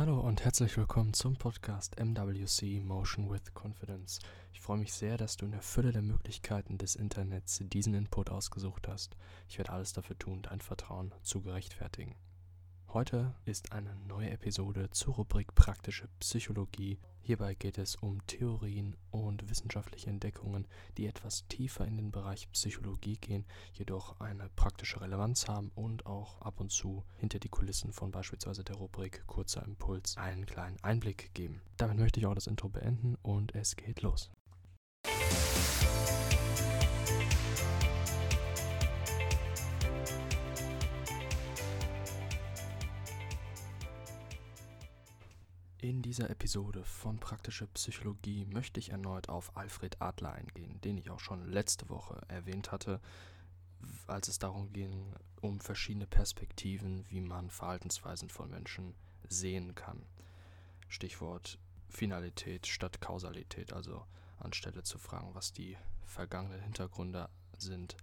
Hallo und herzlich willkommen zum Podcast MWC Motion with Confidence. Ich freue mich sehr, dass du in der Fülle der Möglichkeiten des Internets diesen Input ausgesucht hast. Ich werde alles dafür tun, dein Vertrauen zu gerechtfertigen. Heute ist eine neue Episode zur Rubrik Praktische Psychologie. Hierbei geht es um Theorien und wissenschaftliche Entdeckungen, die etwas tiefer in den Bereich Psychologie gehen, jedoch eine praktische Relevanz haben und auch ab und zu hinter die Kulissen von beispielsweise der Rubrik Kurzer Impuls einen kleinen Einblick geben. Damit möchte ich auch das Intro beenden und es geht los. In dieser Episode von Praktische Psychologie möchte ich erneut auf Alfred Adler eingehen, den ich auch schon letzte Woche erwähnt hatte, als es darum ging, um verschiedene Perspektiven, wie man Verhaltensweisen von Menschen sehen kann. Stichwort Finalität statt Kausalität, also anstelle zu fragen, was die vergangenen Hintergründe sind,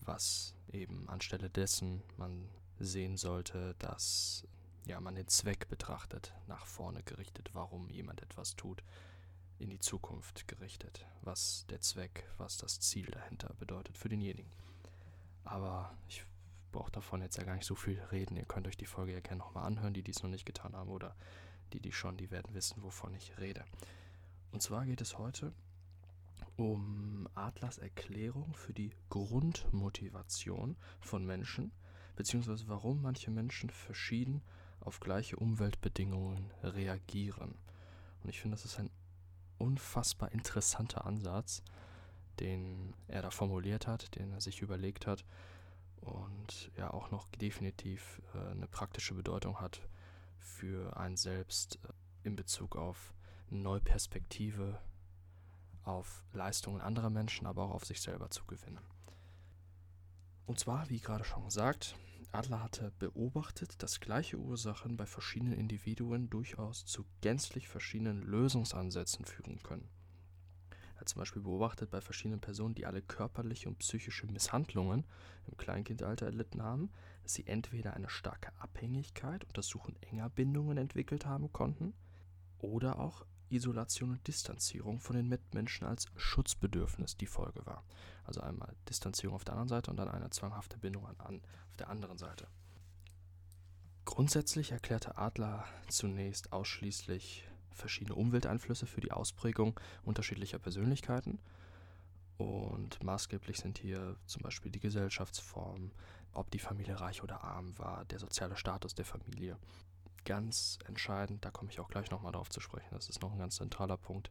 was eben anstelle dessen man sehen sollte, dass ja, man den Zweck betrachtet, nach vorne gerichtet, warum jemand etwas tut, in die Zukunft gerichtet, was der Zweck, was das Ziel dahinter bedeutet für denjenigen. Aber ich brauche davon jetzt ja gar nicht so viel reden. Ihr könnt euch die Folge ja gerne nochmal anhören, die dies noch nicht getan haben oder die, die schon, die werden wissen, wovon ich rede. Und zwar geht es heute um Adlers Erklärung für die Grundmotivation von Menschen, beziehungsweise warum manche Menschen verschieden auf gleiche Umweltbedingungen reagieren. Und ich finde, das ist ein unfassbar interessanter Ansatz, den er da formuliert hat, den er sich überlegt hat und ja auch noch definitiv äh, eine praktische Bedeutung hat für einen selbst äh, in Bezug auf neue Perspektive auf Leistungen anderer Menschen, aber auch auf sich selber zu gewinnen. Und zwar, wie gerade schon gesagt, Adler hatte beobachtet, dass gleiche Ursachen bei verschiedenen Individuen durchaus zu gänzlich verschiedenen Lösungsansätzen führen können. Er hat zum Beispiel beobachtet bei verschiedenen Personen, die alle körperliche und psychische Misshandlungen im Kleinkindalter erlitten haben, dass sie entweder eine starke Abhängigkeit und das Suchen enger Bindungen entwickelt haben konnten oder auch Isolation und Distanzierung von den Mitmenschen als Schutzbedürfnis die Folge war. Also einmal Distanzierung auf der anderen Seite und dann eine zwanghafte Bindung an, an auf der anderen Seite. Grundsätzlich erklärte Adler zunächst ausschließlich verschiedene Umwelteinflüsse für die Ausprägung unterschiedlicher Persönlichkeiten. Und maßgeblich sind hier zum Beispiel die Gesellschaftsform, ob die Familie reich oder arm war, der soziale Status der Familie, ganz entscheidend, da komme ich auch gleich nochmal darauf zu sprechen, das ist noch ein ganz zentraler Punkt,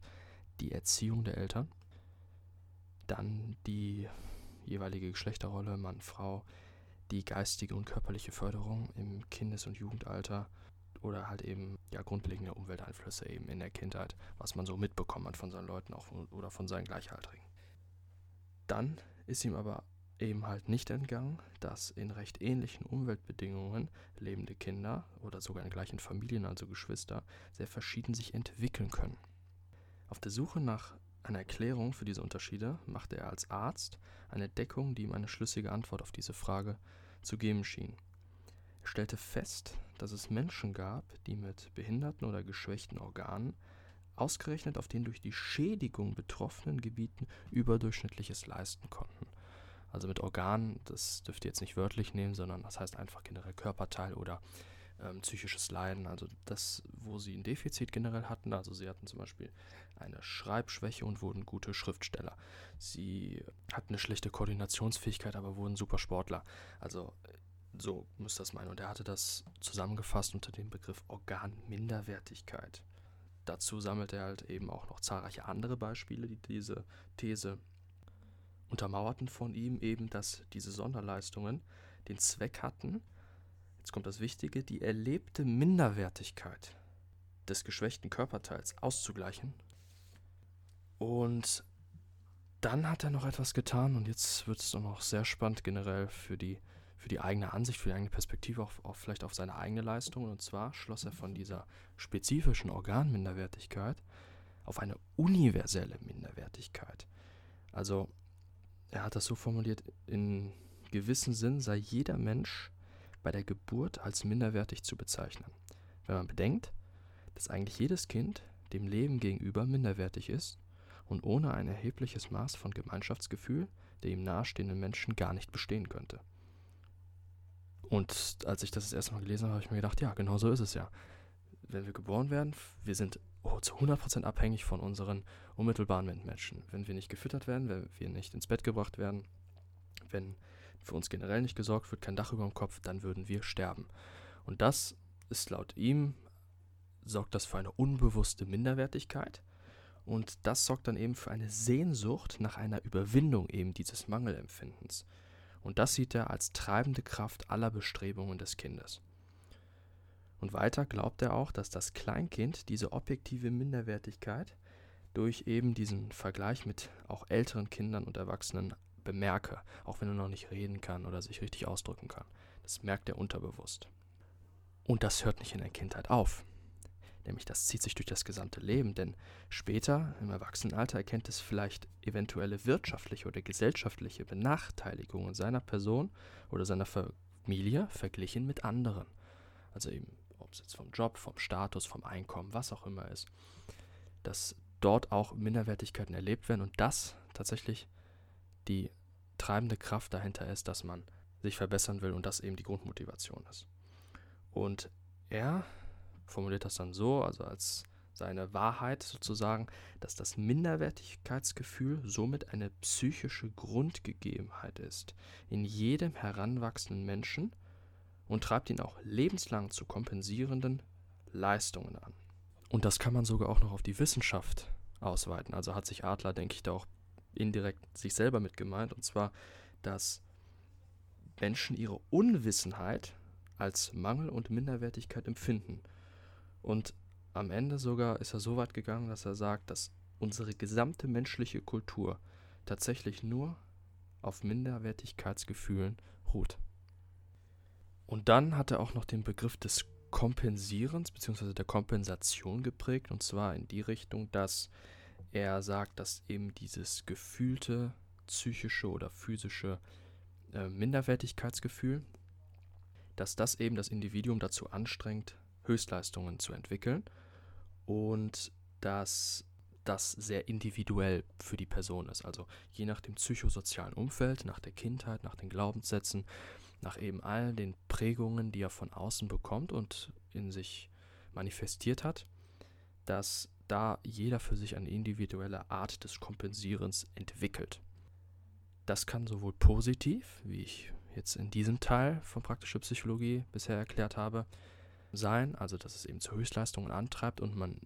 die Erziehung der Eltern. Dann die jeweilige Geschlechterrolle, Mann, Frau, die geistige und körperliche Förderung im Kindes- und Jugendalter oder halt eben ja grundlegende Umwelteinflüsse eben in der Kindheit, was man so mitbekommen hat von seinen Leuten auch oder von seinen Gleichaltrigen. Dann ist ihm aber eben halt nicht entgangen, dass in recht ähnlichen Umweltbedingungen lebende Kinder oder sogar in gleichen Familien, also Geschwister, sehr verschieden sich entwickeln können. Auf der Suche nach einer Erklärung für diese Unterschiede machte er als Arzt eine Entdeckung, die ihm eine schlüssige Antwort auf diese Frage zu geben schien. Er stellte fest, dass es Menschen gab, die mit behinderten oder geschwächten Organen ausgerechnet auf den durch die Schädigung betroffenen Gebieten überdurchschnittliches leisten konnten also mit Organen, das dürft ihr jetzt nicht wörtlich nehmen, sondern das heißt einfach generell Körperteil oder ähm, psychisches Leiden. Also das, wo sie ein Defizit generell hatten. Also sie hatten zum Beispiel eine Schreibschwäche und wurden gute Schriftsteller. Sie hatten eine schlechte Koordinationsfähigkeit, aber wurden super Sportler. Also so müsste das meinen. Und er hatte das zusammengefasst unter dem Begriff Organminderwertigkeit. Dazu sammelt er halt eben auch noch zahlreiche andere Beispiele, die diese These untermauerten von ihm eben, dass diese Sonderleistungen den Zweck hatten, jetzt kommt das Wichtige, die erlebte Minderwertigkeit des geschwächten Körperteils auszugleichen. Und dann hat er noch etwas getan und jetzt wird es noch sehr spannend generell für die, für die eigene Ansicht, für die eigene Perspektive, auch, auch vielleicht auf seine eigene Leistung. Und zwar schloss er von dieser spezifischen Organminderwertigkeit auf eine universelle Minderwertigkeit. Also er hat das so formuliert, in gewissem Sinn sei jeder Mensch bei der Geburt als minderwertig zu bezeichnen. Wenn man bedenkt, dass eigentlich jedes Kind dem Leben gegenüber minderwertig ist und ohne ein erhebliches Maß von Gemeinschaftsgefühl der ihm nahestehenden Menschen gar nicht bestehen könnte. Und als ich das das erste Mal gelesen habe, habe ich mir gedacht, ja, genau so ist es ja. Wenn wir geboren werden, wir sind oh, zu 100% abhängig von unseren unmittelbaren Mitmenschen. Wenn wir nicht gefüttert werden, wenn wir nicht ins Bett gebracht werden, wenn für uns generell nicht gesorgt wird, kein Dach über dem Kopf, dann würden wir sterben. Und das ist laut ihm, sorgt das für eine unbewusste Minderwertigkeit. Und das sorgt dann eben für eine Sehnsucht nach einer Überwindung eben dieses Mangelempfindens. Und das sieht er als treibende Kraft aller Bestrebungen des Kindes. Und weiter glaubt er auch, dass das Kleinkind diese objektive Minderwertigkeit durch eben diesen Vergleich mit auch älteren Kindern und Erwachsenen bemerke, auch wenn er noch nicht reden kann oder sich richtig ausdrücken kann. Das merkt er unterbewusst. Und das hört nicht in der Kindheit auf. Nämlich das zieht sich durch das gesamte Leben, denn später im Erwachsenenalter erkennt es vielleicht eventuelle wirtschaftliche oder gesellschaftliche Benachteiligungen seiner Person oder seiner Familie verglichen mit anderen. Also eben, ob es jetzt vom Job, vom Status, vom Einkommen, was auch immer ist, dass dort auch Minderwertigkeiten erlebt werden und das tatsächlich die treibende Kraft dahinter ist, dass man sich verbessern will und das eben die Grundmotivation ist. Und er formuliert das dann so, also als seine Wahrheit sozusagen, dass das Minderwertigkeitsgefühl somit eine psychische Grundgegebenheit ist in jedem heranwachsenden Menschen und treibt ihn auch lebenslang zu kompensierenden Leistungen an. Und das kann man sogar auch noch auf die Wissenschaft ausweiten. Also hat sich Adler, denke ich, da auch indirekt sich selber mit gemeint, und zwar, dass Menschen ihre Unwissenheit als Mangel und Minderwertigkeit empfinden und am Ende sogar ist er so weit gegangen, dass er sagt, dass unsere gesamte menschliche Kultur tatsächlich nur auf Minderwertigkeitsgefühlen ruht. Und dann hat er auch noch den Begriff des Kompensierens bzw. der Kompensation geprägt, und zwar in die Richtung, dass er sagt, dass eben dieses gefühlte psychische oder physische äh, Minderwertigkeitsgefühl, dass das eben das Individuum dazu anstrengt, Höchstleistungen zu entwickeln und dass das sehr individuell für die Person ist. Also je nach dem psychosozialen Umfeld, nach der Kindheit, nach den Glaubenssätzen, nach eben all den Prägungen, die er von außen bekommt und in sich manifestiert hat, dass da jeder für sich eine individuelle Art des Kompensierens entwickelt. Das kann sowohl positiv, wie ich jetzt in diesem Teil von praktischer Psychologie bisher erklärt habe, sein, also dass es eben zu Höchstleistungen antreibt und man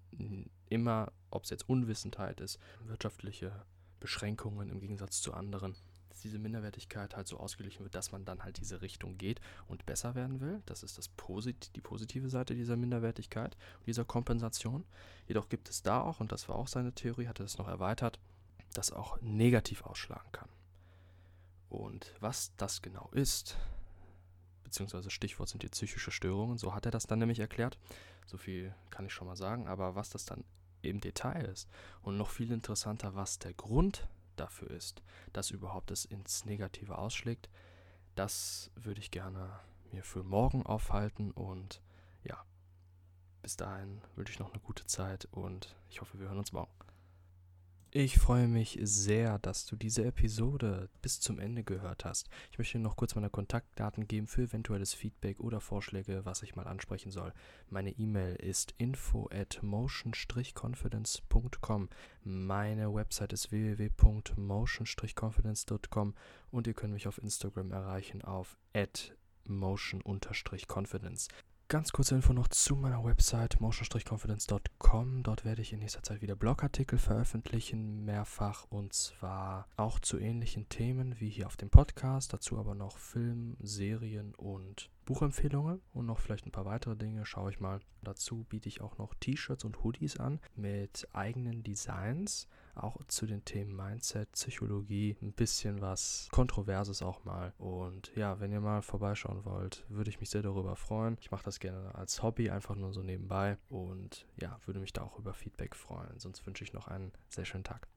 immer, ob es jetzt Unwissenheit ist, wirtschaftliche Beschränkungen im Gegensatz zu anderen, dass diese Minderwertigkeit halt so ausgeglichen wird, dass man dann halt diese Richtung geht und besser werden will. Das ist das Posit die positive Seite dieser Minderwertigkeit, dieser Kompensation. Jedoch gibt es da auch, und das war auch seine Theorie, hat er das noch erweitert, das auch negativ ausschlagen kann. Und was das genau ist, beziehungsweise Stichwort sind die psychische Störungen, so hat er das dann nämlich erklärt. So viel kann ich schon mal sagen, aber was das dann im Detail ist und noch viel interessanter, was der Grund dafür ist, dass überhaupt es ins Negative ausschlägt, das würde ich gerne mir für morgen aufhalten und ja, bis dahin wünsche ich noch eine gute Zeit und ich hoffe, wir hören uns morgen. Ich freue mich sehr, dass du diese Episode bis zum Ende gehört hast. Ich möchte noch kurz meine Kontaktdaten geben für eventuelles Feedback oder Vorschläge, was ich mal ansprechen soll. Meine E-Mail ist info at motion-confidence.com. Meine Website ist www.motion-confidence.com und ihr könnt mich auf Instagram erreichen auf at motion-confidence. Ganz kurze Info noch zu meiner Website motion-confidence.com. Dort werde ich in nächster Zeit wieder Blogartikel veröffentlichen, mehrfach und zwar auch zu ähnlichen Themen wie hier auf dem Podcast. Dazu aber noch Film, Serien und Buchempfehlungen und noch vielleicht ein paar weitere Dinge. Schaue ich mal. Dazu biete ich auch noch T-Shirts und Hoodies an mit eigenen Designs auch zu den Themen Mindset, Psychologie, ein bisschen was Kontroverses auch mal. Und ja, wenn ihr mal vorbeischauen wollt, würde ich mich sehr darüber freuen. Ich mache das gerne als Hobby, einfach nur so nebenbei. Und ja, würde mich da auch über Feedback freuen. Sonst wünsche ich noch einen sehr schönen Tag.